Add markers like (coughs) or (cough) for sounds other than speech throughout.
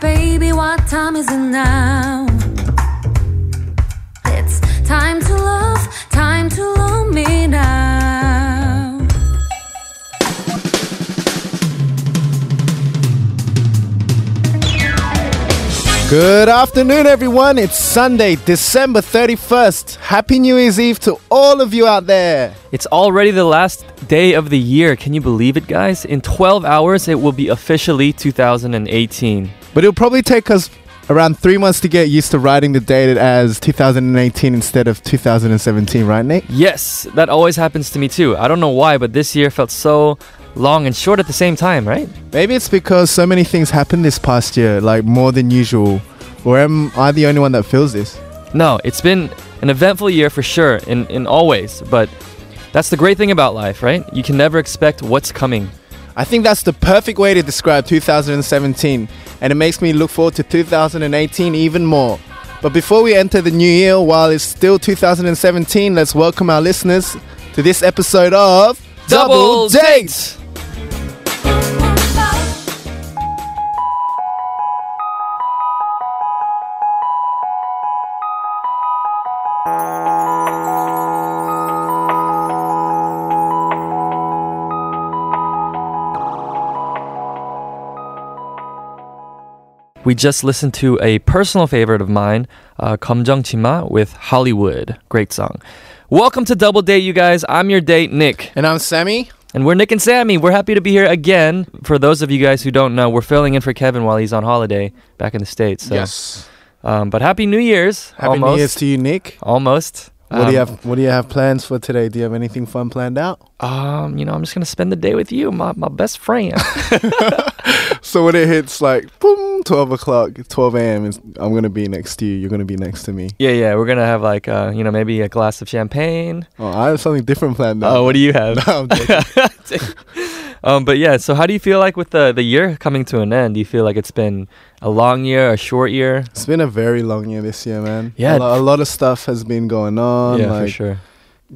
Baby, what time is it now? It's time to love, time to love me now. Good afternoon, everyone. It's Sunday, December 31st. Happy New Year's Eve to all of you out there. It's already the last day of the year. Can you believe it, guys? In 12 hours, it will be officially 2018. But it'll probably take us around three months to get used to writing the date as 2018 instead of 2017, right, Nate? Yes, that always happens to me too. I don't know why, but this year felt so long and short at the same time, right? Maybe it's because so many things happened this past year, like more than usual. Or am I the only one that feels this? No, it's been an eventful year for sure, in, in all ways, but that's the great thing about life, right? You can never expect what's coming. I think that's the perfect way to describe 2017, and it makes me look forward to 2018 even more. But before we enter the new year, while it's still 2017, let's welcome our listeners to this episode of Double Date! We just listened to a personal favorite of mine, uh, Chima with Hollywood. Great song. Welcome to Double Date, you guys. I'm your date, Nick. And I'm Sammy. And we're Nick and Sammy. We're happy to be here again. For those of you guys who don't know, we're filling in for Kevin while he's on holiday back in the States. So. Yes. Um, but happy New Year's. Happy almost. New Year's to you, Nick. Almost. What um, do you um, have? What do you have plans for today? Do you have anything fun planned out? Um, you know, I'm just gonna spend the day with you, my my best friend. (laughs) (laughs) So when it hits like boom, 12 o'clock, 12 a.m., is- I'm gonna be next to you. You're gonna be next to me. yeah, yeah. We're gonna have like, uh, you know, maybe a glass of champagne. Oh, I have something different planned. Oh, what do you have? (laughs) No. (laughs) Um, but yeah. So how do you feel like with the the year coming to an end? Do you feel like it's been a long year, a short year? It's been a very long year this year, man. Yeah. a, lo- a lot of stuff has been going on. yeah, like, for sure.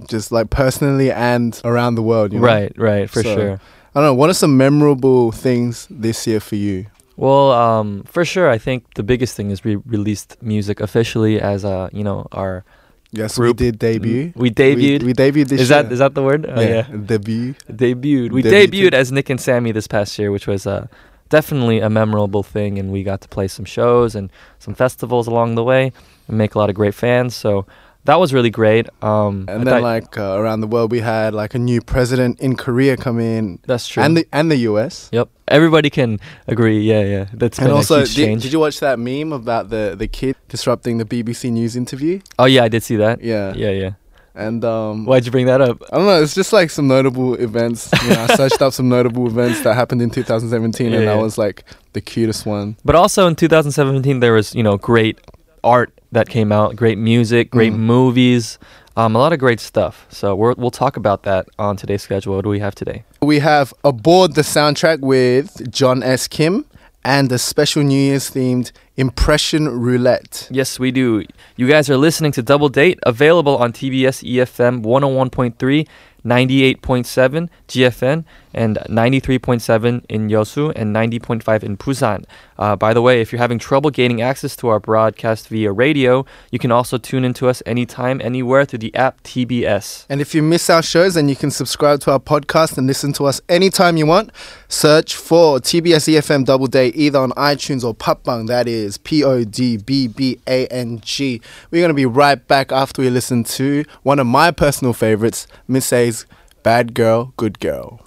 Just like personally and around the world. You know? Right, right, for So- sure. I don't know. What are some memorable things this year for you? Well, um, for sure, I think the biggest thing is we released music officially as a, you know, our Yes, Group- we did debut. We debuted. We, we debuted this is year. that is that the word? Oh, yeah. debut. debuted. We Debuted. debuted as Nick and Sammy this past year, which was uh, definitely a memorable thing, and we got to play some shows and some festivals along the way and make a lot of great fans. So that was really great. Um, And I then like uh, around the world, we had like a new president in Korea come in, that's true. and the and the US. yep, everybody can agree. Yeah, yeah, that's And been also, a huge did, did you watch that meme about the the kid disrupting the BBC News interview? oh yeah, I did see that. Yeah. yeah, yeah. And um, Why'd you bring that up? I don't know. It's just like some notable events. You know, I searched up some notable events that happened in 2017, Yeah, and that was like the cutest one. But also in 2017, there was you know great art that came out, great music, great Mm. movies, um, a lot of great stuff. So we're, we'll talk about that on today's schedule. What do we have today? We have aboard the soundtrack with Jon S. Kim and a special New Year's themed Impression Roulette. Yes, we do. You guys are listening to Double Date, available on TBS EFM 101.3, 98.7 GFN, and 93.7 in Yosu and 90.5 in Busan. Uh, by the way, if you're having trouble gaining access to our broadcast via radio, you can also tune into us anytime, anywhere through the app TBS. And if you miss our shows, then you can subscribe to our podcast and listen to us anytime you want. Search for TBS EFM Double Date either on iTunes or Podbbang. That is P O D B B A N G. We're going to be right back after we listen to one of my personal favorites, Miss A's Bad Girl, Good Girl.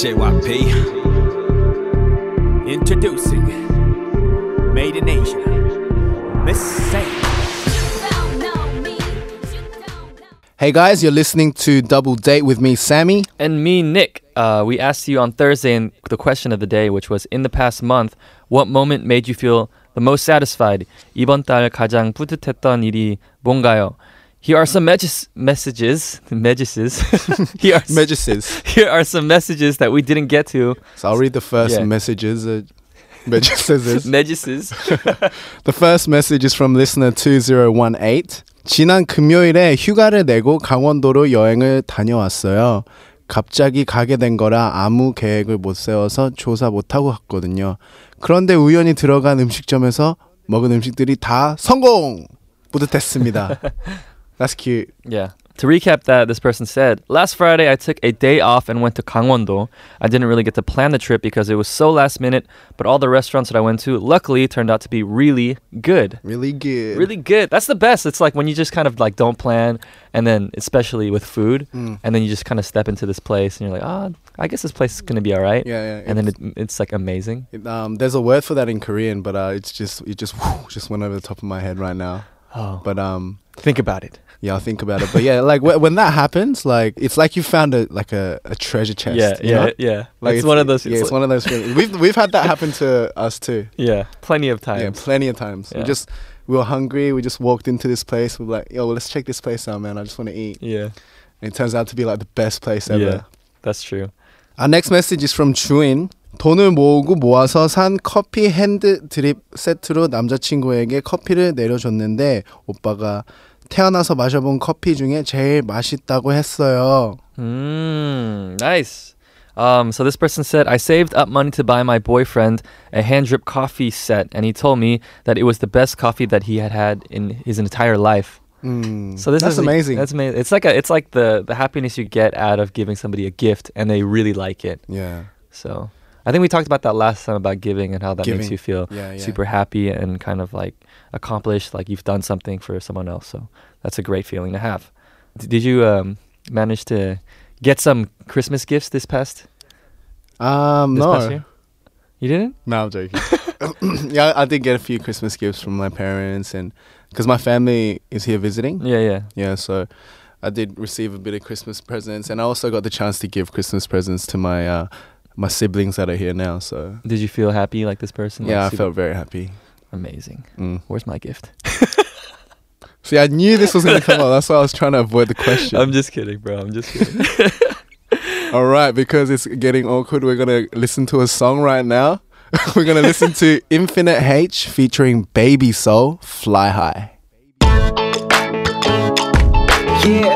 JYP. Introducing Made in Asia. Miss Say. Hey guys, you're listening to Double Date with me, Sammy. And me, Nick, uh, we asked you on Thursday in the question of the day, which was in the past month, what moment made you feel the most satisfied? 이번 달 가장 뿌듯했던 일이 뭔가요? Here are some messages. Messages. Messages. here, are, Messages. here are some messages that we didn't get to. So I'll read the first Yeah. messages. Uh, messages. Messages. The first message is from listener 2018. 지난 금요일에 휴가를 내고 강원도로 여행을 다녀왔어요. 갑자기 가게 된 거라 아무 계획을 못 세워서 조사 못 하고 갔거든요. 그런데 우연히 들어간 음식점에서 먹은 음식들이 다 성공! 뿌듯했습니다. That's cute. Yeah. To recap that, this person said, Last Friday I took a day off and went to Gangwon-do. I didn't really get to plan the trip because it was so last minute, but all the restaurants that I went to luckily turned out to be really good. Really good. Really good. That's the best. It's like when you just kind of like don't plan and then especially with food Mm. and then you just kind of step into this place and you're like, "Ah, I guess this place is going to be all right." Yeah, yeah. And then it's- it, it's like amazing. it, um, there's a word for that in Korean, but uh, it's just it just (laughs) just went over the top of my head right now. Oh. But um, Think about it. yeah, I'll think about it. But yeah, like wh- when that happens, like it's like you found a like a, a treasure chest. yeah, yeah, know? yeah. Like it's, one of those Yeah, it's one of those feelings. We've we've had that happen to us too. Yeah, plenty of times. Yeah, plenty of times. Yeah. We just we were hungry. We just walked into this place. We were like, yo, let's check this place out, man. I just want to eat. yeah. And it turns out to be like the best place ever. Yeah. That's true. Our next message is from 주인. 돈을 모으고 모아서 산 커피 핸드 드립 세트로 남자친구에게 커피를 내려줬는데 오빠가 태어나서 마셔본 커피 중에 제일 맛있다고 했어요. Mm, nice. Um, so this person said, I saved up money to buy my boyfriend a hand drip coffee set, and he told me that it was the best coffee that he had had in his entire life. Mm. So this that's is amazing. That's amazing. It's like a, it's like the the happiness you get out of giving somebody a gift, and they really like it. yeah, So I think we talked about that last time about giving and how that makes you feel yeah, yeah. super happy and kind of like accomplished, like you've done something for someone else. So that's a great feeling to have. D- did you um, manage to get some Christmas gifts this past Um, this no, past? You didn't? no, I'm joking. (coughs) yeah, I did get a few Christmas gifts from my parents, and because my family is here visiting. Yeah, yeah. Yeah, so I did receive a bit of Christmas presents, and I also got the chance to give Christmas presents to my uh, my siblings that are here now. So Did you feel happy like this person? yeah, I Like, super- felt very happy. amazing. Mm. Where's my gift? (laughs) See, I knew this was gonna come up. That's why I was trying to avoid the question. I'm just kidding, bro. I'm just kidding. (laughs) All right, because it's getting awkward, we're gonna listen to a song right now. (laughs) we're gonna listen to Infinite H featuring Baby Soul, Fly High. Yeah.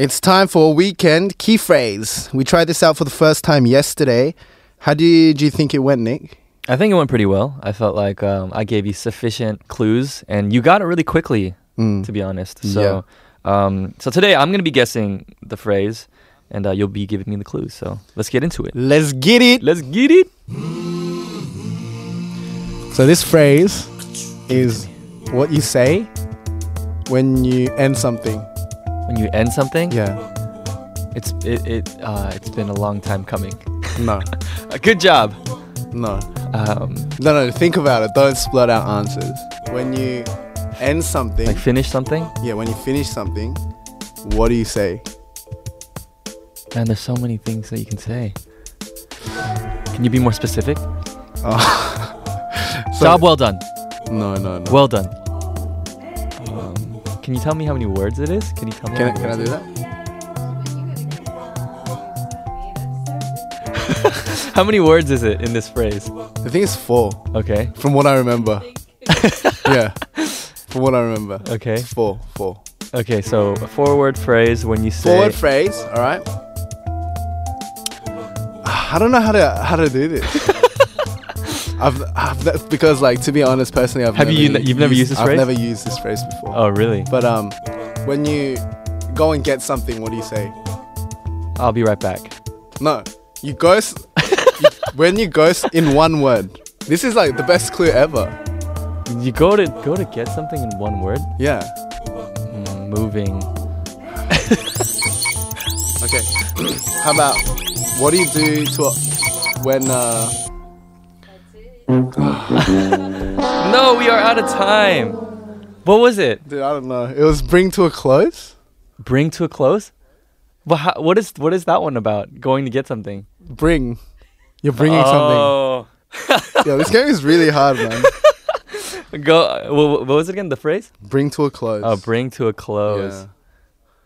It's time for a weekend key phrase. We tried this out for the first time yesterday. How did you think it went, Nick? I think it went pretty well. I felt like um, I gave you sufficient clues, and you got it really quickly. Mm. to be honest. So, um, so today I'm gonna be guessing the phrase, and uh, you'll be giving me the clues. So let's get into it. Let's get it. Let's get it. So this phrase is what you say when you end something. When you end something, Yeah. it's it it uh, it's been a long time coming. No. (laughs) Uh, good job. No. Um, No, no, think about it. Don't splurt out answers. When you end something, like finish something. yeah, when you finish something, what do you say? Man, there's so many things that you can say. Can you be more specific? (laughs) So- Job well done. No, no, no. Well done. Can you tell me how many words it is? Can you tell me? can I, how can I many do words that? it is? (laughs) How many words is it in this phrase? I think it's four, Okay. from what I remember. (laughs) yeah, from what I remember. Okay. It's four, four. Okay. So a four-word phrase when you say. Forward phrase. All right. (sighs) I don't know how to how to do this. (laughs) I've, I've ne- because like to be honest, personally, I've Have never you- you've never used this I've phrase? never used this phrase before. Oh, really? But um, when you go and get something, what do you say? I'll be right back. No, you ghost. you, when you ghost in one word, this is like the best clue ever. You go to go to get something in one word. Yeah. Mm, moving. (laughs) Okay. (clears throat) How about what do you do to a, when uh? (laughs) No, we are out of time. What was it? Dude, I don't know. It was bring to a close. Bring to a close. But how, what is what is that one about? Going to get something. Bring. You're bringing something. oh. Yeah, this game is really hard, man. (laughs) Go. What, what was it again? The phrase? Bring to a close. Oh, bring to a close. Yeah.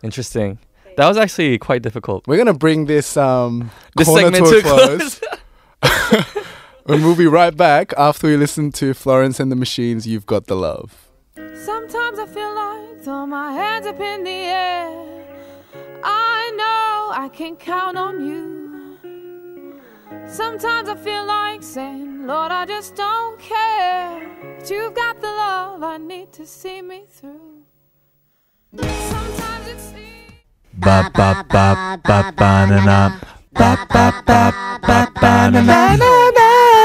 Interesting. That was actually quite difficult. We're gonna bring this um This segment to a to a close. (laughs) and we'll be right back after we listen to Florence and the Machines. You've got the love. Sometimes I feel like throw my hands up in the air. I know I can count on you. Sometimes I feel like saying, Lord, I just don't care. But you've got the love I need to see me through. Sometimes it seems. Ba ba ba ba ba na na. Ba ba ba ba ba na na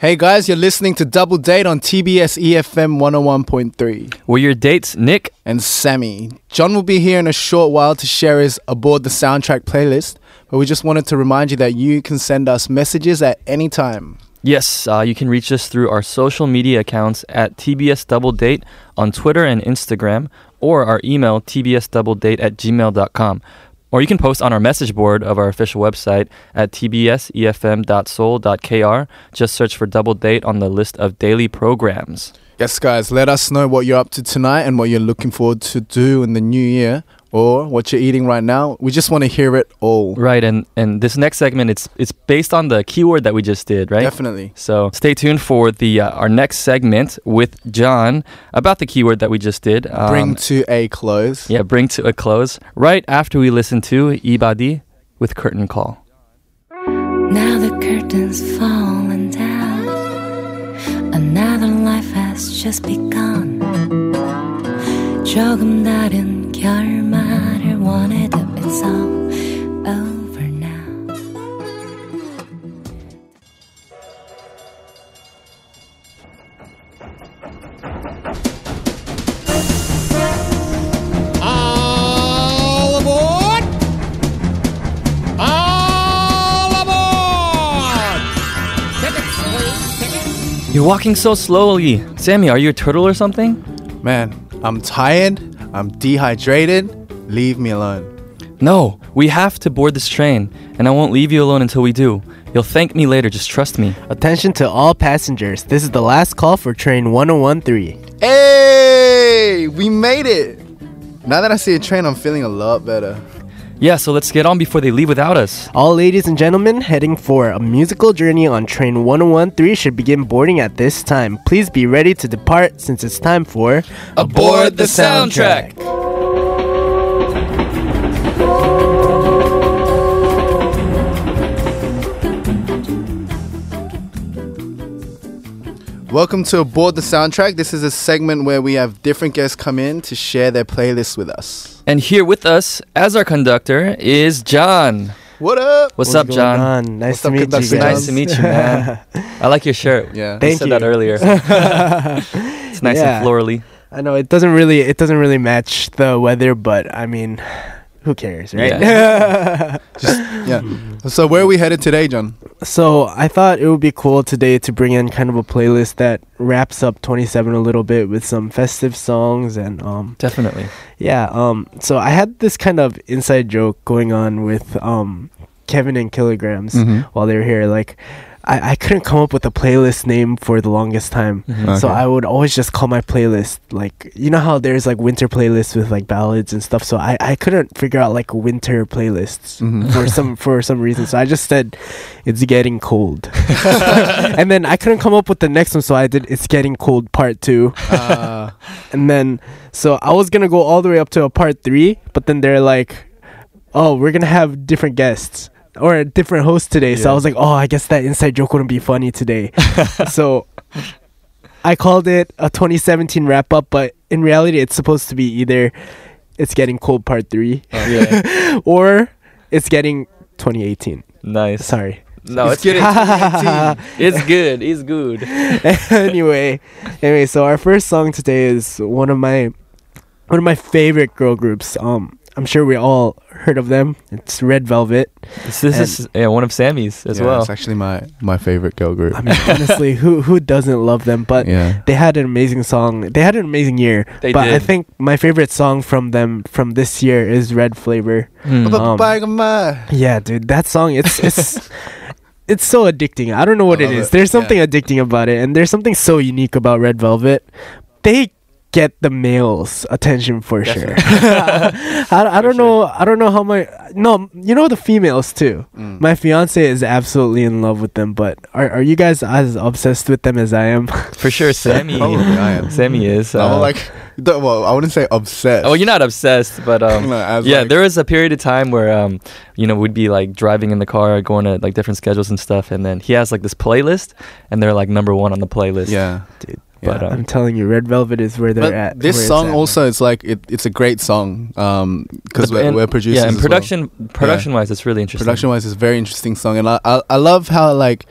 Hey guys, you're listening to Double Date on TBS EFM 101.3. We're your dates, Nick. And Sammy. Jon will be here in a short while to share his Aboard the Soundtrack playlist, but we just wanted to remind you that you can send us messages at any time. Yes, uh, you can reach us through our social media accounts at TBS Double Date on Twitter and Instagram, or our email tbsdoubledate at gmail.com. Or you can post on our message board of our official website at tbsefm.soul.kr. Just search for Double Date on the list of daily programs. Yes, guys, let us know what you're up to tonight and what you're looking forward to do in the new year or what you're eating right now. We just want to hear it all. Right, and, and this next segment, it's, it's based on the keyword that we just did, right? Definitely. So stay tuned for the uh, our next segment with Jon about the keyword that we just did. Um, Bring to a close. yeah, bring to a close right after we listen to Ibadi with Curtain Call. Now the curtain's fallen down. Another life has just begun. 조금 다른 결말을 원해도 it's all over now. All aboard! All aboard! Tickets, please, tickets. You're walking so slowly. Sammy, are you a turtle or something? Man, I'm tired. I'm dehydrated. Leave me alone. No, we have to board this train, and I won't leave you alone until we do. You'll thank me later, just trust me. Attention to all passengers. This is the last call for train 1013. Hey, we made it. Now that I see a train, I'm feeling a lot better. Yeah, so let's get on before they leave without us. All ladies and gentlemen heading for a musical journey on train 1013 should begin boarding at this time. Please be ready to depart since it's time for Aboard the soundtrack. Welcome to Aboard the Soundtrack. This is a segment where we have different guests come in to share their playlists with us. And here with us, as our conductor, is Jon. What up? What's, up, Jon? on? Nice What's to up, meet you guys. Nice to meet you, man. (laughs) I like your shirt. Yeah. thank You said you. that earlier. (laughs) it's nice Yeah. and florally. I know it doesn't really it doesn't really match the weather, but I mean, who cares, right? (laughs) Yeah. So where are we headed today, Jon? So I thought it would be cool today to bring in kind of a playlist that wraps up 27 a little bit with some festive songs and um Definitely. yeah um so I had this kind of inside joke going on with um Kevin and Kilograms Mhm. while they were here like I, I couldn't come up with a playlist name for the longest time. Mhm. So I would always just call my playlist like you know how there's like winter playlists with like ballads and stuff. So I, I couldn't figure out like winter playlists Mhm. for some (laughs) for some reason. So I just said it's getting cold. (laughs) (laughs) and then I couldn't come up with the next one, so I did it's getting cold part two. Uh, And then so I was gonna go all the way up to a part three, but then they're like, Oh, we're gonna have different guests. Or a different host today. So I was like, Oh, I guess that inside joke wouldn't be funny today. (laughs) so I called it a 2017 wrap up, but in reality, it's supposed to be either it's getting cold part three yeah. (laughs) or it's getting 2018. Nice. Sorry. No, Let's it's get it. it's (laughs) good. It's good. anyway, anyway, so our first song today is one of my one of my favorite girl groups. Um, I'm sure we all heard of them. It's Red Velvet. This, this is yeah, one of Sammy's as yeah, well. It's actually my my favorite girl group. I mean, honestly, (laughs) who who doesn't love them? But yeah. they had an amazing song. They had an amazing year. They but I think my favorite song from them from this year is Red Flavor. Hmm. Um, Yeah, dude, that song it's it's (laughs) it's so addicting. I don't know what I it love is. it. There's something Yeah. addicting about it, and there's something so unique about Red Velvet. They get the males' attention for sure. (laughs) (laughs) I, I don't know. I don't know how my no. You know the females too. Mm. My fiance is absolutely in love with them, but are are you guys as obsessed with them as I am? For sure, (laughs) Sammy. Probably I am. Sammy is. I'm uh, like, well, I wouldn't say obsessed. Oh, you're not obsessed, but um, No, yeah, like- there was a period of time where um, you know, we'd be like driving in the car, going to like different schedules and stuff, and then he has like this playlist, and they're like number one on the playlist. Yeah, Dude, But Yeah. um, I'm telling you, Red Velvet is where they're but at. this song at, also, it's like it, it's a great song um because the- we're, and- we're producers. Yeah, and as well. production, production wise, it's really interesting. production wise, it's a very interesting song, and I, I I love how like,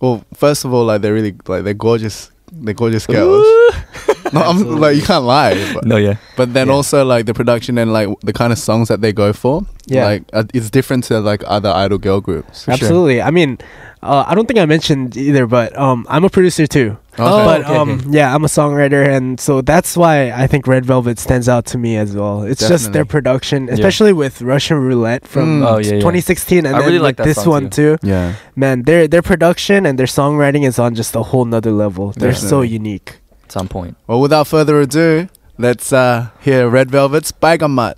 well, first of all, like they're really like they're gorgeous, they're gorgeous girls. (laughs) (laughs) no, I'm like you can't lie, but, No, yeah, but then Yeah. also like the production and like the kind of songs that they go for, Yeah. like uh, it's different to like other idol girl groups. for sure. Absolutely. I mean, uh, I don't think I mentioned either, but um, I'm a producer too. Oh, but okay, um, okay. yeah, I'm a songwriter, and so that's why I think Red Velvet stands out to me as well. It's just their production, especially with Russian Roulette from Mm. Oh, yeah, yeah. 2016, and I then really like this song one too. Yeah, Man, their their production and their songwriting is on just a whole nother level. They're so unique at some point. Well, without further ado, let's uh, hear Red Velvet's Bagamat.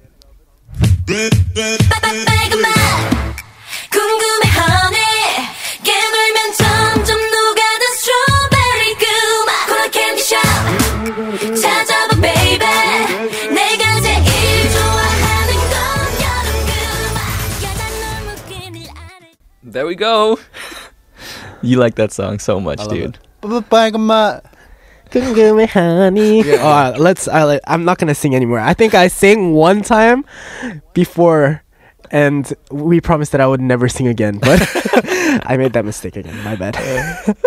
There we go. (laughs) you like that song so much, dude. Bagamat dude. it. "Bagamat." honey. Yeah. Uh, let's. I, I'm not gonna sing anymore. I think I sang one time before, and we promised that I would never sing again. But (laughs) I made that mistake again. My bad. (laughs)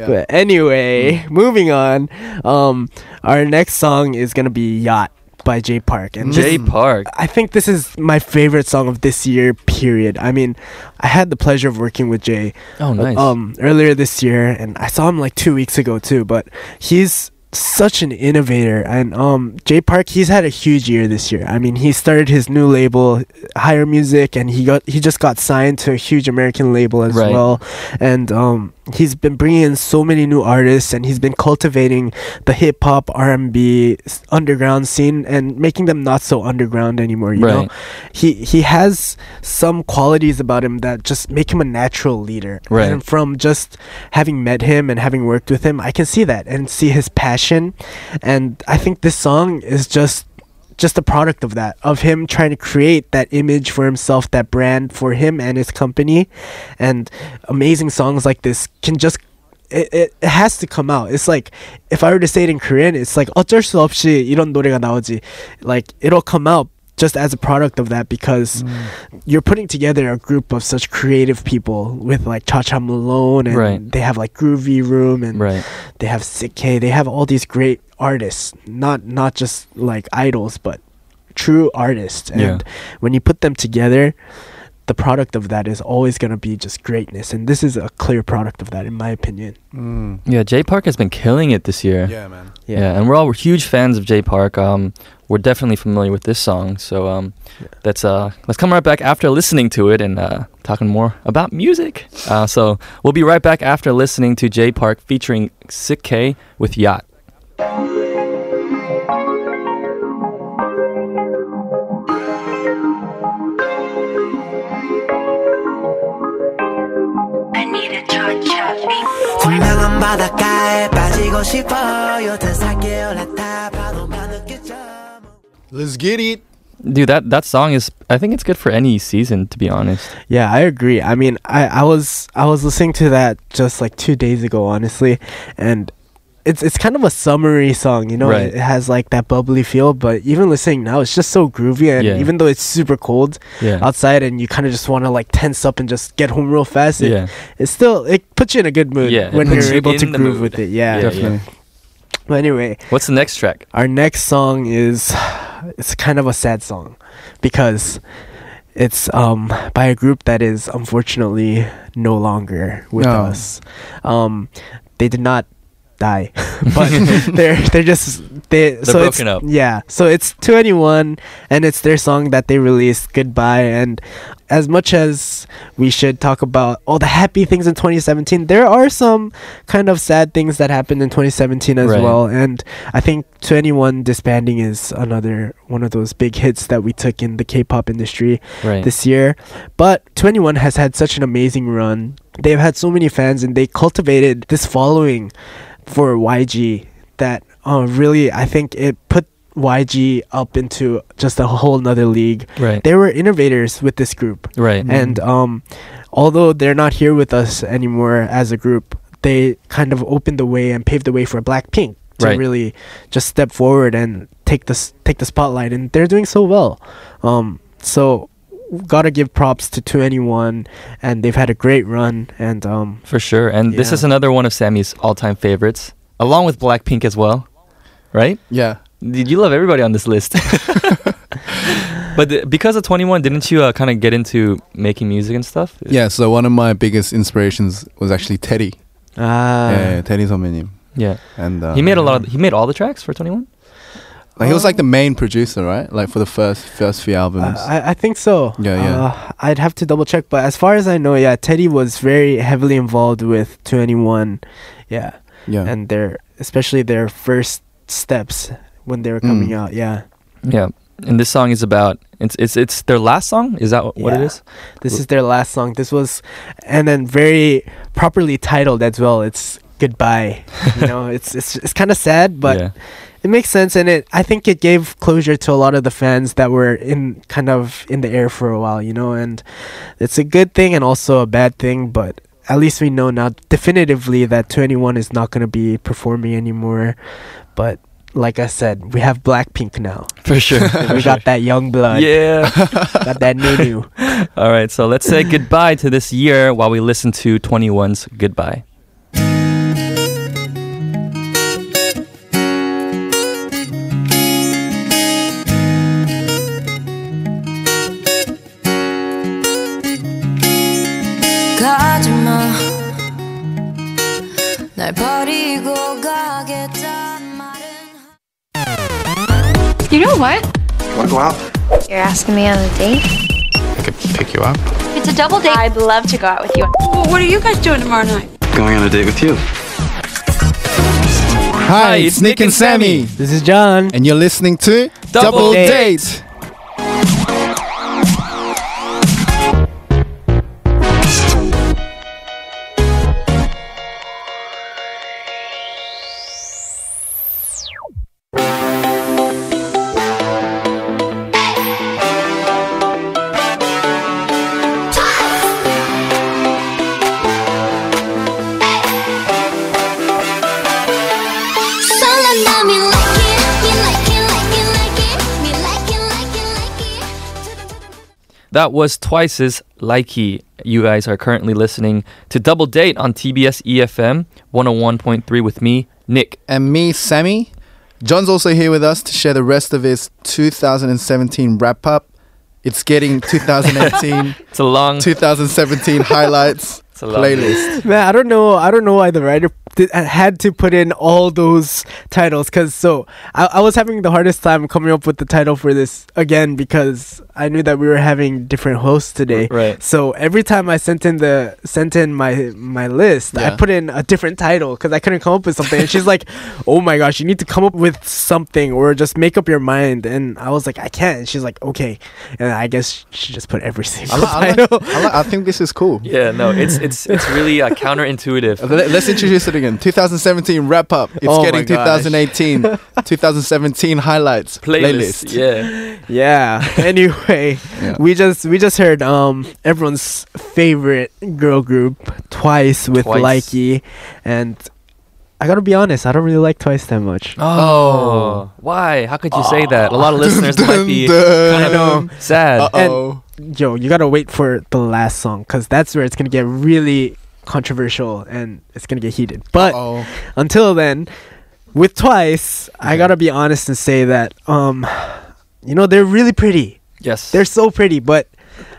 But anyway, moving on. Um, our next song is gonna be "Yacht" by Jay Park, and Jay this- Park. I think this is my favorite song of this year. Period. I mean, I had the pleasure of working with Jay Oh, nice. um earlier this year and I saw him like 2 weeks ago too but he's such an innovator and um Jay Park he's had a huge year this year. I mean he started his new label Higher Music and he got he just got signed to a huge American label as Right. well and um he's been bringing in so many new artists and he's been cultivating the hip hop R&B underground scene and making them not so underground anymore you know he he has some qualities about him that just make him a natural leader. Right. And from just having met him and having worked with him, I can see that and see his passion. And I think this song is just just a product of that, of him trying to create that image for himself, that brand for him and his company. And amazing songs like this can just it, it, has to come out. It's like if I were to say it in Korean, it's like 어쩔 수 없이 이런 노래가 나오지. Like it'll come out just as a product of that because mm. you're putting together a group of such creative people with like Cha Cha Malone and right. they have like Groovy Room and right. they have Sik-K. They have all these great artists, not not just like idols, but true artists. And Yeah. when you put them together, the product of that is always going to be just greatness. And this is a clear product of that, in my opinion. Mm. Yeah, Jay Park has been killing it this year. Yeah, man. Yeah, and we're all huge fans of Jay Park. Um, we're definitely familiar with this song, so um, let's uh, let's come right back after listening to it and uh, talking more about music. Uh, so we'll be right back after listening to Jay Park featuring Sik-K with Yacht. 분명한 바닷가에 빠지고 싶어요 든살게 올라타 파도가 느껴져 Let's get it. Dude, that that song is I think it's good for any season to be honest. Yeah, I agree. I mean, I, I was I was listening to that just like two days ago, honestly, and it's it's kind of a summery song, you know. Right. It has like that bubbly feel, but even listening now, it's just so groovy. And Yeah. even though it's super cold Yeah. outside, and you kind of just want to like tense up and just get home real fast, it, Yeah. it's still it puts you in a good mood Yeah, when you're you able to groove mood. with it. Yeah, Yeah, Definitely. But anyway, What's the next track? our next song is it's kind of a sad song because it's um by a group that is unfortunately no longer with No. us. Um, they did not die, (laughs) but they're they're just they. so it's, broken up. Yeah, so it's 2NE1, and it's their song that they released, "Goodbye." And as much as we should talk about all the happy things in 2017, there are some kind of sad things that happened in 2017 as Right. well. And I think 2NE1 disbanding is another one of those big hits that we took in the K-pop industry Right. this year. But 2NE1 has had such an amazing run. They've had so many fans and they cultivated this following for YG that uh, really I think it put YG up into just a whole nother league. Right. They were innovators with this group. Right. And um although they're not here with us anymore as a group, they kind of opened the way and paved the way for Blackpink to Right. really just step forward and take this take the spotlight and they're doing so well. Um so gotta give props to 2NE1, and they've had a great run. And um, for sure. And yeah. this is another one of Sammy's all-time favorites, along with Blackpink as well, right? Yeah. Did you love everybody on this list? (laughs) (laughs) but uh, because of 2NE1 didn't you uh, kind of get into making music and stuff yeah so one of my biggest inspirations was actually teddy ah yeah, teddy 선배님 yeah and uh, he made a lot of, he made all the tracks for 2NE1 like, he was like the main producer, right? Like for the first first few albums. Uh, I, I think so. Yeah, yeah. Uh, I'd have to double check, but as far as I know, yeah, Teddy was very heavily involved with 2NE1. Yeah. yeah. And their especially their first steps when they were coming Mm. out. Yeah. Yeah. And this song is about, it's, it's, it's their last song? Is that what it Yeah. is? This is their last song. This was and then very properly titled as well. It's goodbye. you (laughs) know, it's it's it's kind of sad, but yeah. It makes sense and it I think it gave closure to a lot of the fans that were in kind of in the air for a while, you know, and it's a good thing and also a bad thing, but at least we know now definitively that 2NE1 is not going to be performing anymore. But like I said, we have Blackpink now. (laughs) For sure. (laughs) we got that young blood. Yeah. (laughs) Got that new new. All right, so let's say goodbye to this year while we listen to 2NE1's Goodbye. What? Want to go out? You're asking me on a date? I could pick you up. It's a double date. I'd love to go out with you. What are you guys doing tomorrow night? Going on a date with you. Hi, it's Nick and Sammy. This is Jon. And you're listening to Double Date. 설 That was Twice's Likey. You guys are currently listening to Double Date on TBS EFM 101.3 with me, Nick. And me, Sammy. Jon's also here with us to share the rest of his 2017 wrap up. It's getting (laughs) 2018, It's a long 2017 highlights (laughs) It's a long playlist. Man, I don't know. I don't know why the writer did, had to put in all those titles. Cause so I, I was having the hardest time coming up with the title for this again because I knew that we were having different hosts today. Right. So every time I sent in the sent in my my list, I put in a different title because I couldn't come up with something. and she's like, (laughs) "Oh my gosh, you need to come up with something or just make up your mind." And I was like, "I can't." And she's like, "Okay." And I guess she just put every I, single li- I, title. like, I, like, I think this is cool. Yeah, no, it's it's it's really uh, counterintuitive. (laughs) Let- Let's introduce it again. 2017 wrap up. It's Oh getting 2018, 2017 (laughs) highlights Playlist. playlist. Yeah. Yeah. (laughs) Anyway, Yeah. we just we just heard um everyone's favorite girl group Twice with Twice. Likey, and I gotta be honest, I don't really like Twice that much. Oh, why? How could you say that? A lot of listeners might be Dun, dun. kind of sad. Uh-oh. Yo, you gotta wait for the last song because that's where it's gonna get really controversial and it's gonna get heated. But Uh-oh. until then, with Twice, I gotta be honest and say that um, you know they're really pretty. yes. They're so pretty, but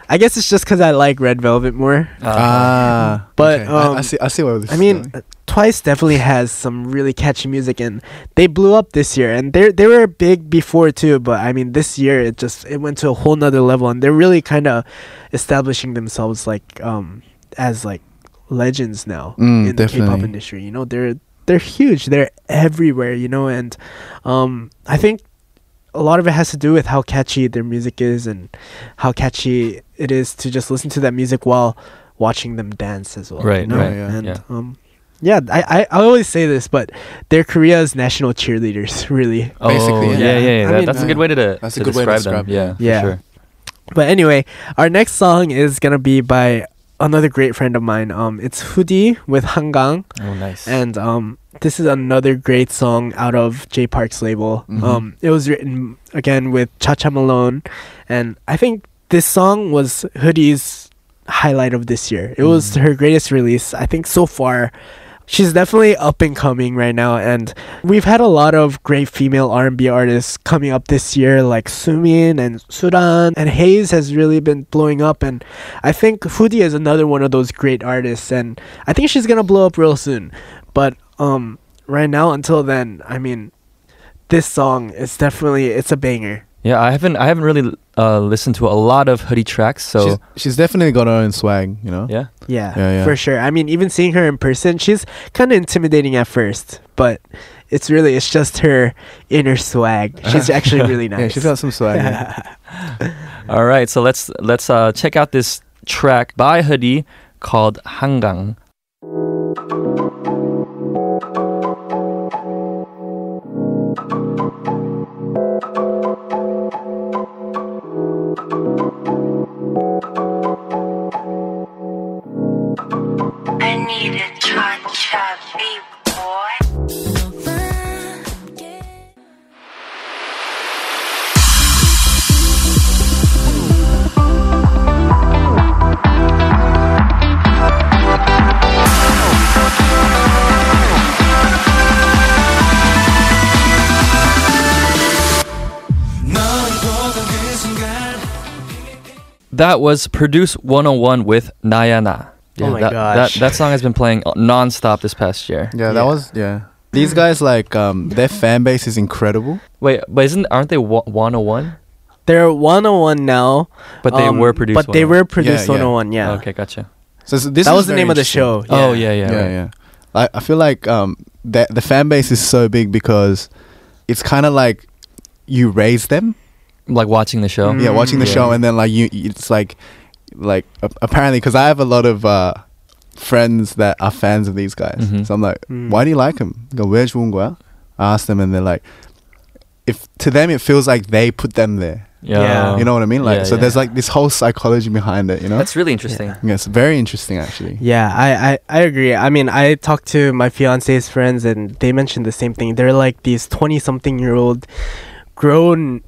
I guess it's just because I like Red Velvet more. Ah, But, okay. I, I um, see. I see where this. I mean, going. uh, Twice definitely has some really catchy music, and they blew up this year. And they they were big before too, but I mean, this year it just it went to a whole nother level, and they're really kind of establishing themselves like um as like legends now Mm, in the K-pop industry. You know, they're they're huge. They're everywhere. You know, and um I think a lot of it has to do with how catchy their music is and how catchy it is to just listen to that music while watching them dance as well. Right, you know? right, yeah, and yeah. um yeah, I, I, I always say this, but they're Korea's national cheerleaders, (laughs) really. Basically, oh, yeah. yeah, yeah, yeah. I That- mean, that's a good way to, to that's a good way to describe them. describe Yeah, them. for Yeah. sure. But anyway, our next song is gonna be by another great friend of mine. Um, it's Hoody with Hangang, Oh, nice. and um, this is another great song out of Jay Park's label. Mhm. Um, it was written again with Cha Cha Malone, and I think this song was Hoody's highlight of this year. It was her greatest release, I think, so far. She's definitely up and coming right now, and we've had a lot of great female R&B artists coming up this year, like Sumin and Suran and Heize has really been blowing up, and I think Hoody is another one of those great artists, and I think she's gonna blow up real soon. But um, right now, until then, I mean, this song is definitely it's a banger. yeah, I haven't I haven't really uh, listened to a lot of Hoody tracks, so she's, she's definitely got her own swag. You know. yeah. Yeah, Yeah, yeah. for sure. I mean, even seeing her in person, she's kind of intimidating at first, but it's really it's just her inner swag. (laughs) She's actually really nice. Yeah, she's got some swag. yeah. (laughs) All right, so let's let's uh, check out this track by Hoody called Hangang. That was Produce 101 with Nayana. Oh my that, gosh. That, that song has been playing non-stop this past year. Yeah, that Yeah. was yeah. These guys like um their fan base is incredible. Wait, but isn't aren't they 101? They're 101 now, But they um, were produced But they were produced Yeah, yeah. 101. Yeah, Okay, gotcha. So s- this that is was the name of the interesting. show. Oh yeah, yeah, Yeah, right. yeah. I I feel like um the the fan base is so big because it's kind of like you raise them like watching the show. Yeah, mm, watching the yeah. show, and then like you, it's like, like uh, apparently because I have a lot of uh, friends that are fans of these guys, mm-hmm. so I'm like, mm. why do you like them? Go, where's Wungwa? I ask them, and they're like, if to them it feels like they put them there. Yeah. You know what I mean? Like, yeah, so yeah. there's like this whole psychology behind it, you know? That's really interesting. Yeah. yeah, it's very interesting, actually. Yeah, I, I, I agree. I mean, I talked to my fiance's friends and they mentioned the same thing. They're like these 20 something year old grown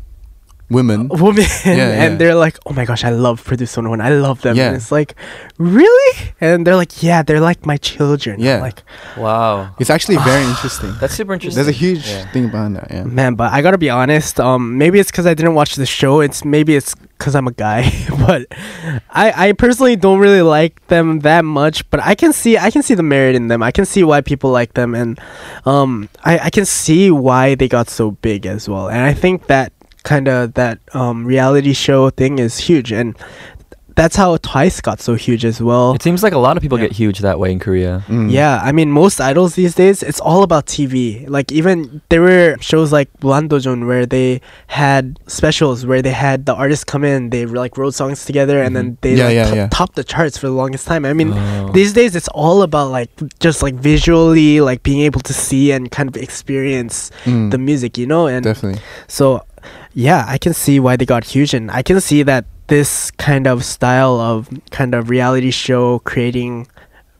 Women. (laughs) women Yeah, and yeah. they're like, oh my gosh, I love Produce 101. I love them. Yeah. And it's like, really? And they're like, yeah, they're like my children. I'm Yeah. like, Wow. It's actually (sighs) very interesting. That's super interesting. There's a huge Yeah. thing behind that, yeah. man, but I gotta be honest. Um, maybe it's because I didn't watch the show. It's maybe it's because I'm a guy, (laughs) but I, I personally don't really like them that much. But I can see I can see the merit in them. I can see why people like them, and um, I, I can see why they got so big as well. And I think that kind of that um reality show thing is huge, and that's how Twice got so huge as well. It seems like a lot of people get huge that way in Korea. Mm. Yeah, I mean, most idols these days, it's all about TV. Like, even there were shows like Bulandojon where they had specials where they had the artists come in, they like wrote songs together, and then they Mm-hmm. Yeah, like, yeah, top, yeah. topped the charts for the longest time. I mean, Oh. these days it's all about like just like visually, like being able to see and kind of experience Mm. the music, you know? And Definitely. so, yeah, I can see why they got huge, and I can see that this kind of style of kind of reality show creating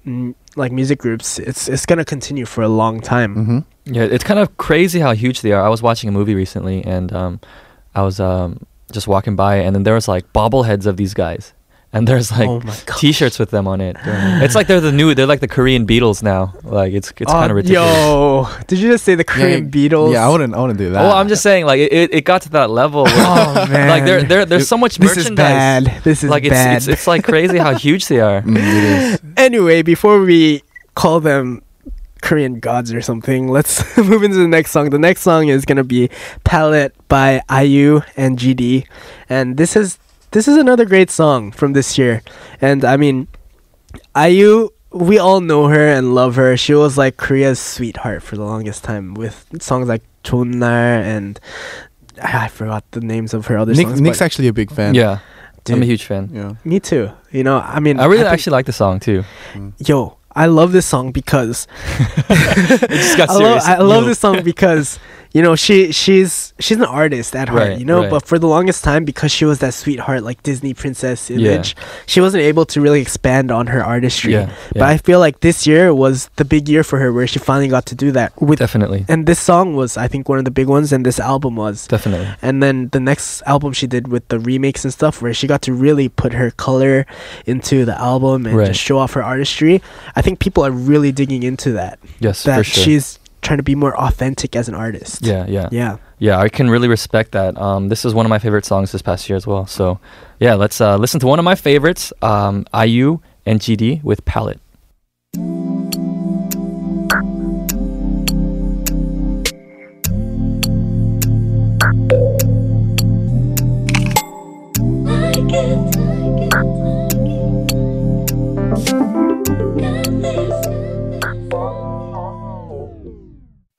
mm, like music groups, it's it's gonna continue for a long time. Mm-hmm. Yeah, it's kind of crazy how huge they are. I was watching a movie recently, and um, I was um, just walking by, and then there was like bobbleheads of these guys, and there's like Oh. T-shirts with them on it. It's like they're the new, they're like the Korean Beatles now. Like it's it's Oh, kind of ridiculous. Yo, did you just say the Korean Beatles? Yeah, I wouldn't. I wouldn't do that. Well, I'm just saying, like it, it, it got to that level. Where, (laughs) Oh man, like there, there, there's so much This is merchandise. bad. This is like bad. It's, it's it's like crazy how huge they are. (laughs) Mm, it is. Anyway, before we call them Korean gods or something, let's (laughs) move into the next song. The next song is gonna be "Palette" by IU and GD, and this is this is another great song from this year. And I mean, IU, we all know her and love her. She was like Korea's sweetheart for the longest time with songs like "좋날" and I forgot the names of her other Nick, songs. Nick's actually a big fan. Yeah, I'm a huge fan. Yeah. me too. You know, I mean, I really think- actually like the song too. Mm. yo, I love this song because (laughs) just got (laughs) I love. I love this song because you know she she's she's an artist at heart, Right, you know. right. But for the longest time, because she was that sweetheart like Disney princess image, she wasn't able to really expand on her artistry. Yeah, But. I feel like this year was the big year for her, where she finally got to do that. With Definitely, and this song was, I think, one of the big ones, and this album was. definitely. And then the next album she did with the remakes and stuff, where she got to really put her color into the album and Right. just show off her artistry. I think people are really digging into that. Yes, that for sure. she's trying to be more authentic as an artist. yeah, yeah, Yeah. yeah. I can really respect that. Um, this is one of my favorite songs this past year as well. So, yeah, let's uh, listen to one of my favorites, um, IU and GD with Palette.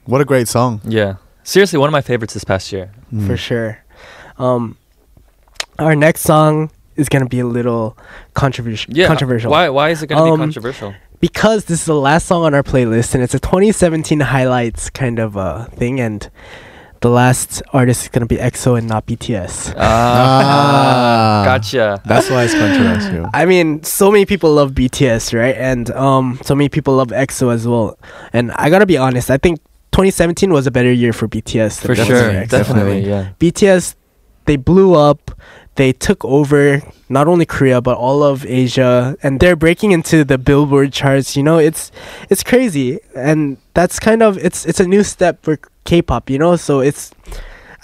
What a great song. Yeah, seriously, one of my favorites this past year. Mm. for sure. Um, our next song is gonna be a little controversial. Yeah, controversial. Why? Why is it going to Um, be controversial? Because this is the last song on our playlist, and it's a 2017 highlights kind of uh, thing, and the last artist is gonna be EXO and not BTS. Ah, gotcha. That's why it's controversial. (laughs) I mean, so many people love BTS, right? And um, so many people love EXO as well. And I gotta be honest, I think 2017 was a better year for BTS. Than For sure, definitely, yeah. BTS, they blew up. They took over not only Korea but all of Asia, and they're breaking into the Billboard charts. You know, it's it's crazy, and that's kind of it's it's a new step for K-pop. You know, so it's.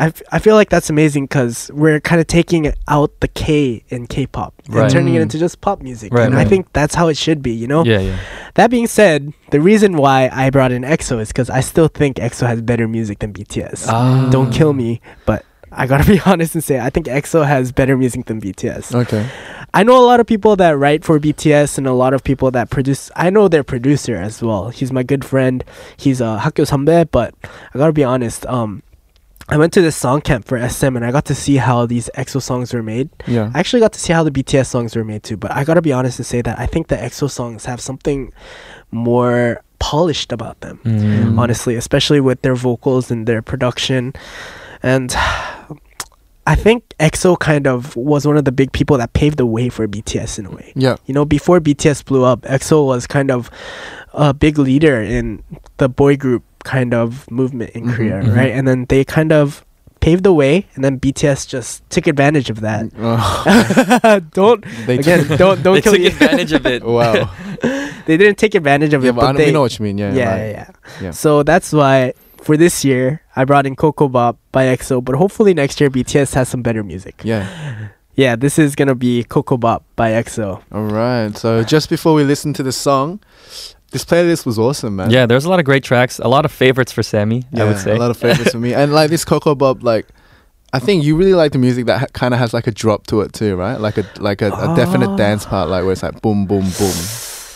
I, f- I feel like that's amazing because we're kind of taking out the K in K-pop Right. and turning it Mm. into just pop music. Right, and I think that's how it should be, you know? Yeah, yeah. That being said, the reason why I brought in EXO is because I still think EXO has better music than BTS. Ah. Don't kill me, but I gotta (laughs) be honest and say I think EXO has better music than BTS. Okay. I know a lot of people that write for BTS and a lot of people that produce. I know their producer as well. He's my good friend. He's a uh, Hakyo Sambe, but I gotta be honest. Um, I went to this song camp for SM and I got to see how these EXO songs were made. Yeah. I actually got to see how the BTS songs were made too, but I gotta be honest and say that I think the EXO songs have something more polished about them. Mm. Honestly, especially with their vocals and their production, and I think EXO kind of was one of the big people that paved the way for BTS in a way. Yeah. You know, before BTS blew up, EXO was kind of a big leader in the boy group kind of movement in Mhm, Korea, mhm. right? And then they kind of paved the way, and then BTS just took advantage of that. (laughs) don't (laughs) They again, took- don't don't They kill took me. advantage of it. (laughs) Wow. they didn't take advantage of yeah, it, but but know, they we know what you mean. Yeah. yeah, like- yeah, yeah. yeah. So that's why for this year I brought in Ko Ko Bop by EXO, but hopefully next year BTS has some better music. Yeah. Yeah, this is gonna be Ko Ko Bop by EXO. All right. So just before we listen to the song, this playlist was awesome, man. Yeah, there's a lot of great tracks, a lot of favorites for Sammy. I would say a lot of favorites for me. And like this Ko Ko Bop, like I think you really like the music that ha- kind of has like a drop to it too, right? Like a like a, a definite Ah. dance part, like where it's like boom, boom, boom.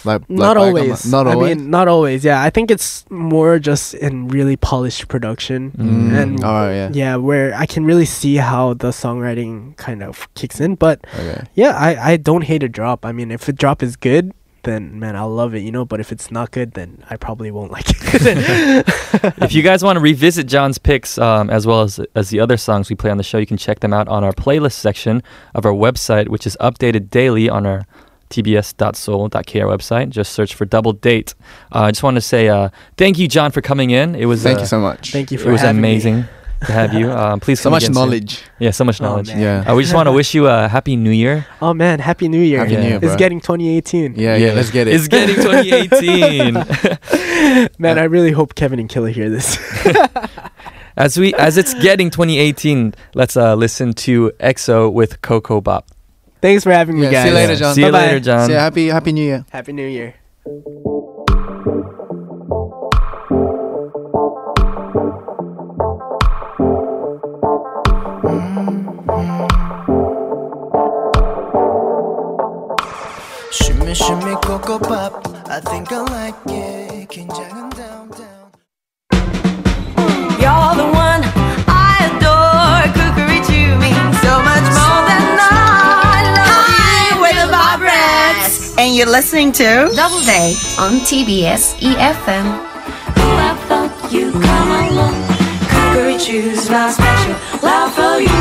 Like like not like, always. Not always. I mean, not always. Yeah, I think it's more just in really polished production, Mm. and All right. Yeah. yeah, where I can really see how the songwriting kind of kicks in. But Okay. yeah, I I don't hate a drop. I mean, if a drop is good. Then man, I'll love it, you know. But if it's not good, then I probably won't like it. (laughs) if you guys want to revisit Jon's picks um, as well as as the other songs we play on the show, you can check them out on our playlist section of our website, which is updated daily on our tbs.seoul.kr website. Just search for Double Date. Uh, I just want to say uh, thank you, John, for coming in. It was Thank uh, you so much. Thank you for It was having me. Amazing. to have you. (laughs) Um, please So come much again soon. knowledge. Yeah, so much Oh, knowledge. man. Yeah. Uh, we just want to (laughs) wish you a happy New Year. Oh man, Happy New Year! Happy New Year, It's bro. getting 2018. Yeah, yeah, let's get it. It's getting 2018. (laughs) Man, I really hope Kevin and Killa hear this. as we as it's getting 2018, let's uh, listen to EXO with Ko Ko Bop. Thanks for having me, Yeah, guys. see you later, Jon. See you Bye-bye. later, Jon. So yeah, happy Happy New Year. Happy New Year. Shimmy, shimmy, cocoa pop. I think I like it. 긴장은 down, down. You're the one I adore. Cookery to me, so much more than I love Hi, you with my breaths. And you're listening to Double Date on TBS EFM. Who I thought you come along. Cookery choose my special love for you.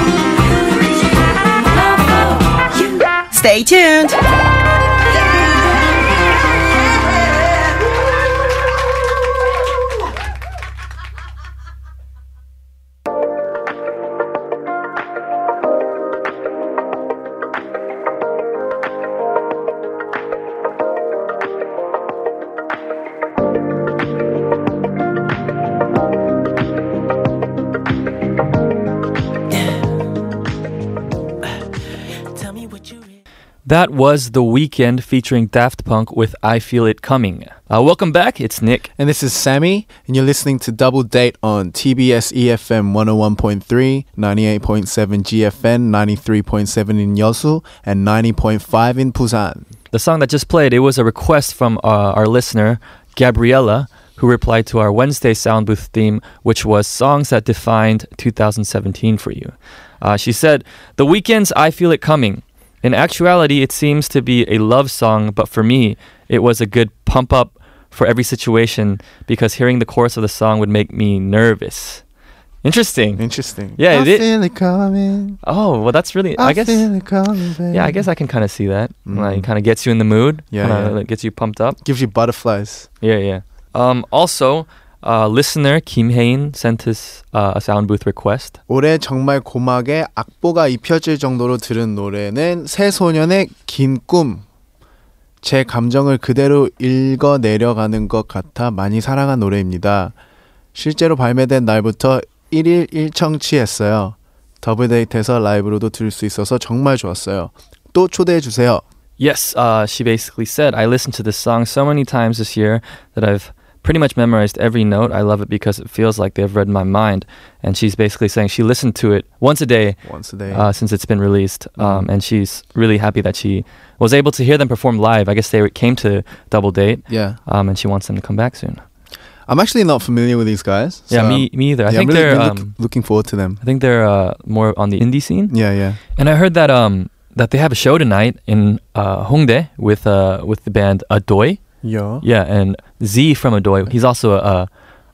Love for you. Stay tuned. That was The Weeknd featuring Daft Punk with I Feel It Coming. Uh, welcome back. It's Nick. And this is Sammy, and you're listening to Double Date on TBS EFM 101.3, 98.7 GFN, 93.7 in Yeosu, and 90.5 in Busan. The song that just played, it was a request from uh, our listener, Gabriella, who replied to our Wednesday sound booth theme, which was songs that defined 2017 for you. Uh, she said, The Weeknd's, I feel it coming. In actuality, it seems to be a love song, but for me, it was a good pump up for every situation because hearing the chorus of the song would make me nervous. Interesting. Interesting. Yeah, I it- feel it coming. Oh, well, that's really, I, I, guess. feel it coming. Yeah, I guess I can kind of see that. Mm. Like, kind of gets you in the mood. Yeah, kinda, yeah. like, gets you pumped up. Gives you butterflies. Yeah, yeah. Um, also, uh, listener Kim Hain sent us uh, a sound booth request. 올해 정말 고막에 악보가 입혀질 정도로 들은 노래는 새소년의 긴 꿈. 제 감정을 그대로 읽어 내려가는 것 같아 많이 사랑한 노래입니다. 실제로 발매된 날부터 1일 1청취했어요. 더블데이트에서 라이브로도 들을 수 있어서 정말 좋았어요. 또 초대해 주세요. Yes, uh, she basically said, I listened to this song so many times this year that I've pretty much memorized every note. I love it because it feels like they've read my mind. And she's basically saying she listened to it once a day Once a day. uh, since it's been released. Um, and she's really happy that she was able to hear them perform live. I guess they came to Double Date. yeah. Um, and she wants them to come back soon. I'm actually not familiar with these guys. yeah, me, me either. I yeah, think I'm really, they're look- um, looking forward to them. I think they're uh, more on the indie scene. Yeah, yeah. And I heard that um that they have a show tonight in uh, Hongdae with uh with the band Adoy. Yeah. Yeah, and Z from Adoy, he's also a,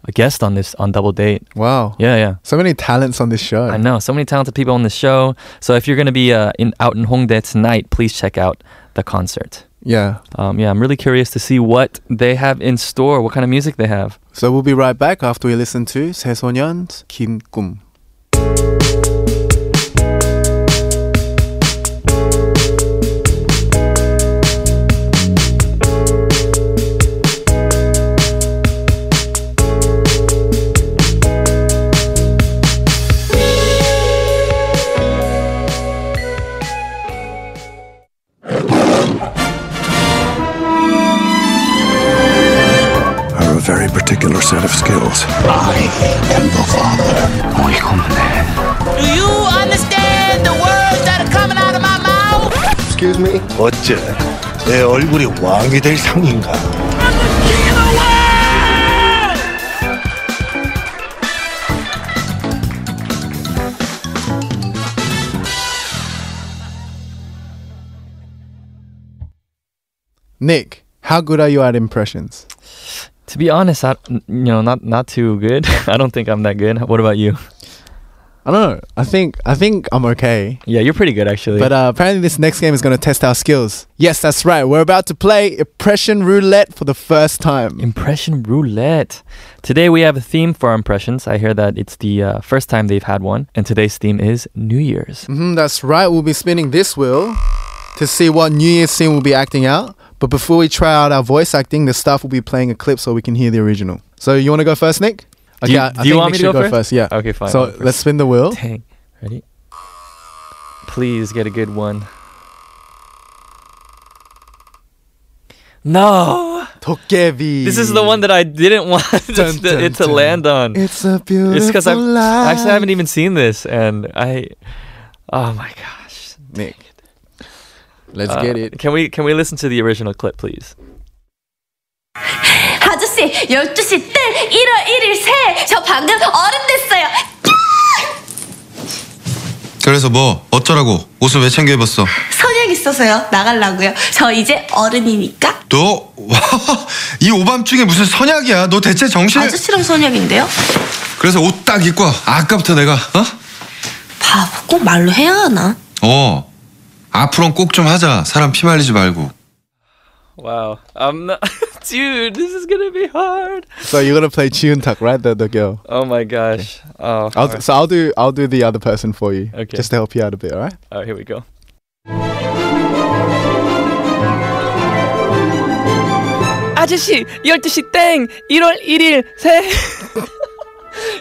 a guest on this on Double Date. Wow. Yeah, yeah. So many talents on this show. I know, so many talented people on the show. So if you're going to be uh, in out in Hongdae tonight, please check out the concert. Yeah. Um, yeah, I'm really curious to see what they have in store, what kind of music they have. So we'll be right back after we listen to 새소년's 긴 꿈. 어째 내 얼굴이 왕이 될 상인가? Nick, how good are you at impressions? To be honest, I, you know, not not too good. (laughs) I don't think I'm that good. What about you? I don't know. I think I think I'm okay. Yeah, you're pretty good actually. But uh, apparently, this next game is going to test our skills. Yes, that's right. We're about to play Impression Roulette for the first time. Impression roulette. Today we have a theme for our impressions. I hear that it's the uh, first time they've had one, and today's theme is New Year's. hmm that's right. We'll be spinning this wheel to see what New Year's scene we'll be acting out. But before we try out our voice acting, the staff will be playing a clip so we can hear the original. So you want to go first, Nick? Okay, do you, I, do you want me to go, go first? first? Yeah. Okay, fine. So let's spin the wheel. Dang. Ready? Please get a good one. No. Dokkaebi. This is the one that I didn't (laughs) want to, dun, dun, it to dun. land on. It's a beautiful It's because I actually haven't even seen this, and I. Oh my gosh, Nick. Let's uh, get it. Can we can we listen to the original clip, please? 아저씨 12시 뜰 1월 1일 새! 저 방금 어른 됐어요! 그래서 뭐 어쩌라고 옷을 왜 챙겨 입었어? 선약 있어서요 나가려고요 저 이제 어른이니까 너 (laughs) 이 오밤중에 무슨 선약이야? 너 대체 정신? 아저씨랑 선약인데요? 그래서 옷 딱 입고 와. 아까부터 내가 어? 바보 꼭 말로 해야 하나? 어 앞으로는 꼭 좀 하자. 사람 피 말리지 말고. Wow, not, (laughs) dude. This is gonna be hard. So you're gonna play Chiuntak, right? The the girl. Oh my gosh. Oh. I'll, alright. So I'll do I'll do the other person for you. Okay. Just to help you out a bit, all right? All right, here we go. 아저씨 12시 땡 1월 1일 새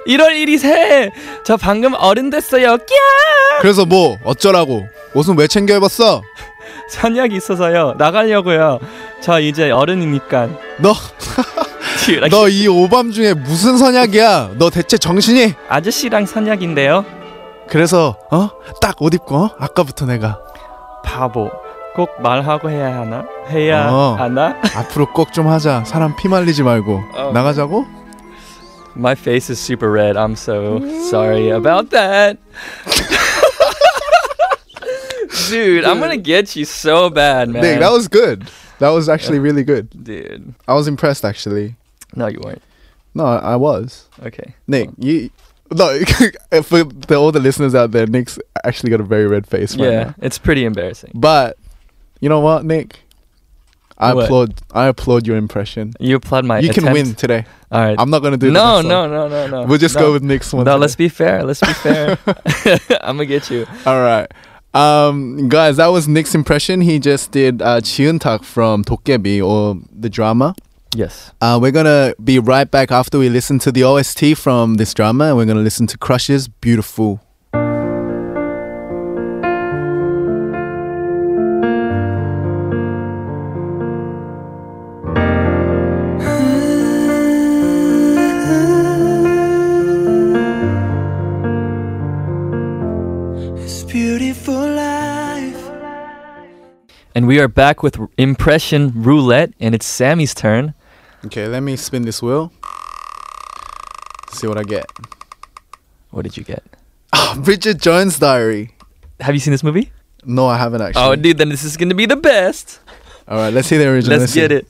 1월 1일 새저 방금 어른 됐어요 꺄 그래서 뭐 어쩌라고? 옷은 왜 챙겨 입었어? 선약이 있어서요 나가려고요 저 이제 어른이니까 너 (laughs) 너 이 오밤 중에 무슨 선약이야? 너 대체 정신이? 아저씨랑 선약인데요 그래서 어? 딱 옷 입고 어? 아까부터 내가 바보 꼭 말하고 해야 하나 해야 어. 하나 (laughs) 앞으로 꼭 좀 하자. 사람 피 말리지 말고 어. 나가자고? My face is super red. I'm so sorry about that. (laughs) Dude, I'm gonna get you so bad, man. Nick, that was good. That was actually really good. Dude. I was impressed actually. No, you weren't. No, I, was. Okay. Nick, you no (laughs) for the, all the listeners out there, Nick's actually got a very red face right Yeah, now. it's pretty embarrassing. But you know what, Nick? I What? applaud I applaud your impression. You applaud my you can attempt. win today. All right. I'm not gonna do No, no, no, no, no. We'll just go with Nick's one. No, today. let's be fair. Let's be fair. (laughs) (laughs) I'm gonna get you. All right. Um, guys, that was Nick's impression. He just did uh, Tak from Dokkaebi or the drama. Yes. Uh, we're gonna be right back after we listen to the OST from this drama, and we're gonna listen to Crush's "Beautiful." And we are back with impression roulette, and it's Sammy's turn. Okay, let me spin this wheel. See what I get. What did you get? Ah, (laughs) Bridget Jones' Diary. Have you seen this movie? No, I haven't actually. Oh, dude, then this is gonna be the best. All right, let's see the original. Let's get it.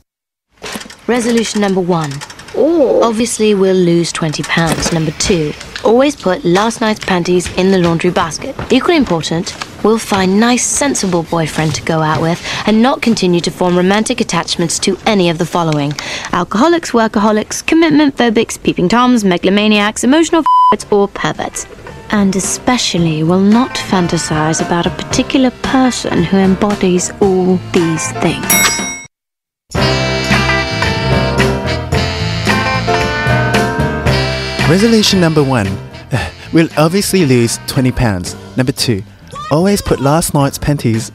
Resolution number one. Oh. Obviously, we'll lose £20. Number two. Always put last night's panties in the laundry basket. Equally important, we'll find nice, sensible boyfriend to go out with and not continue to form romantic attachments to any of the following alcoholics, workaholics, commitment phobics, peeping toms, megalomaniacs, emotional f***ers, or perverts. And especially will not fantasize about a particular person who embodies all these things. Resolution number one. (sighs) We'll obviously lose 20 pounds. Number two. Always put last night's panties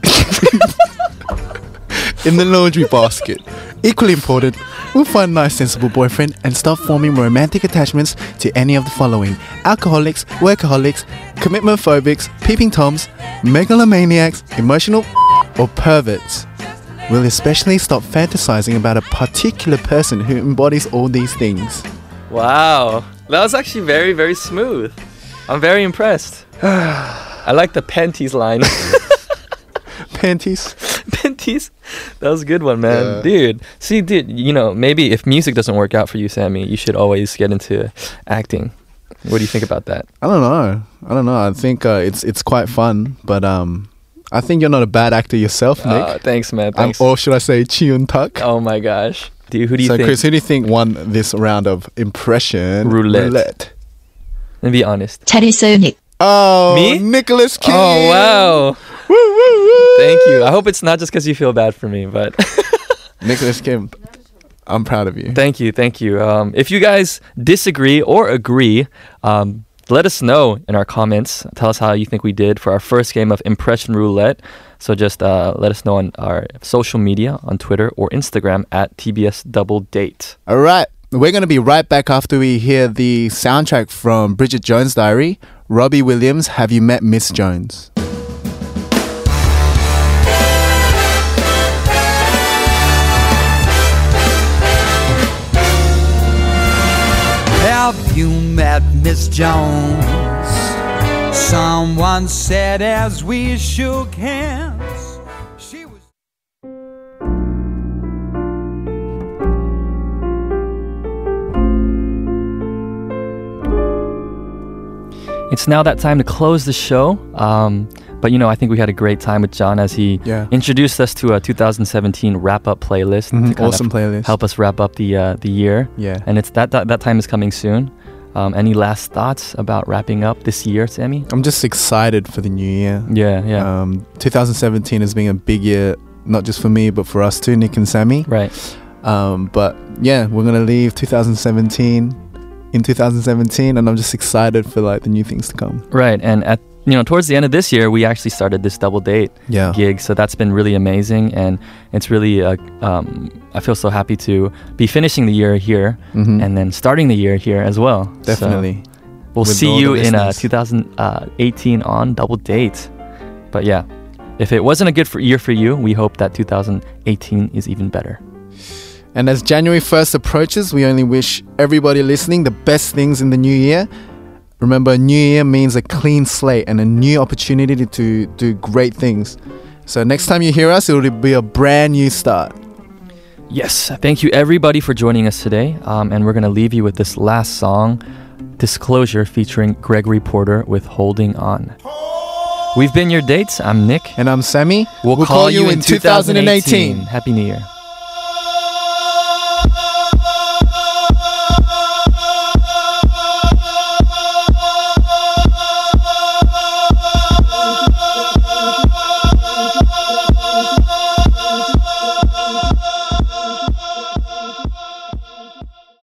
in the laundry basket. Equally important, we'll find a nice sensible boyfriend and stop forming romantic attachments to any of the following alcoholics, workaholics, commitment phobics, peeping toms, megalomaniacs, emotional or perverts. We'll especially stop fantasizing about a particular person who embodies all these things. Wow, that was actually very, very smooth. I'm very impressed. (sighs) (sighs) I like the panties line. (laughs) panties. (laughs) panties. That was a good one, man. Yeah. Dude. See, dude, you know, maybe if music doesn't work out for you, Sammy, you should always get into acting. What do you think about that? I don't know. I don't know. I think uh, it's it's quite fun, but um, I think you're not a bad actor yourself, ah, Nick. Uh, thanks, man. Um, thanks. Or should I say, Ji Eun-tak? Oh my gosh, dude. Who do you so, think? Chris, who do you think won this round of impression roulette? roulette. And be honest. 잘했어요, Nick. Oh, Me? Nicholas King. Oh wow. Woo, woo, woo. Thank you. I hope it's not just because you feel bad for me, but (laughs) Nicholas Kim. I'm proud of you. thank you, thank you. Um, if you guys disagree or agree, um, let us know in our comments. Tell us how you think we did for our first game of Impression Roulette. So just uh, let us know on our social media on Twitter or Instagram at TBS Double Date. All right. We're going to be right back after we hear the soundtrack from Bridget Jones' Diary. Robbie Williams, Have You Met Miss Jones? Have you met Miss Jones? Someone said as we shook hands. It's now that time to close the show. Um, but you know, I think we had a great time with Jon as he Yeah. introduced us to a 2017 wrap up playlist. to Mhm, kind awesome of playlist. Help us wrap up the uh, the year. Yeah. And it's that, that that time is coming soon. Um, any last thoughts about wrapping up this year, Sammy? I'm just excited for the new year. Yeah, yeah. Um, 2017 has been a big year, not just for me, but for us too, Nick and Sammy. Right. Um, but yeah, we're gonna leave 2017 in 2017, and I'm just excited for like the new things to come. Right. And at you know, towards the end of this year, we actually started this double date Yeah. gig. So that's been really amazing, and it's really uh, um, I feel so happy to be finishing the year here Mhm. and then starting the year here as well. So Definitely. we'll With see you in uh, 2018 on double date. But yeah, if it wasn't a good for year for you, we hope that 2018 is even better. And as January 1st approaches, we only wish everybody listening the best things in the new year. Remember, a new year means a clean slate and a new opportunity to do great things. So next time you hear us, it will be a brand new start. Yes, thank you everybody for joining us today. Um, and we're going to leave you with this last song, Disclosure, featuring Gregory Porter with Holding On. We've been your dates. I'm Nick. And I'm Sammy. We'll, We'll call, call you in 2018. Happy New Year.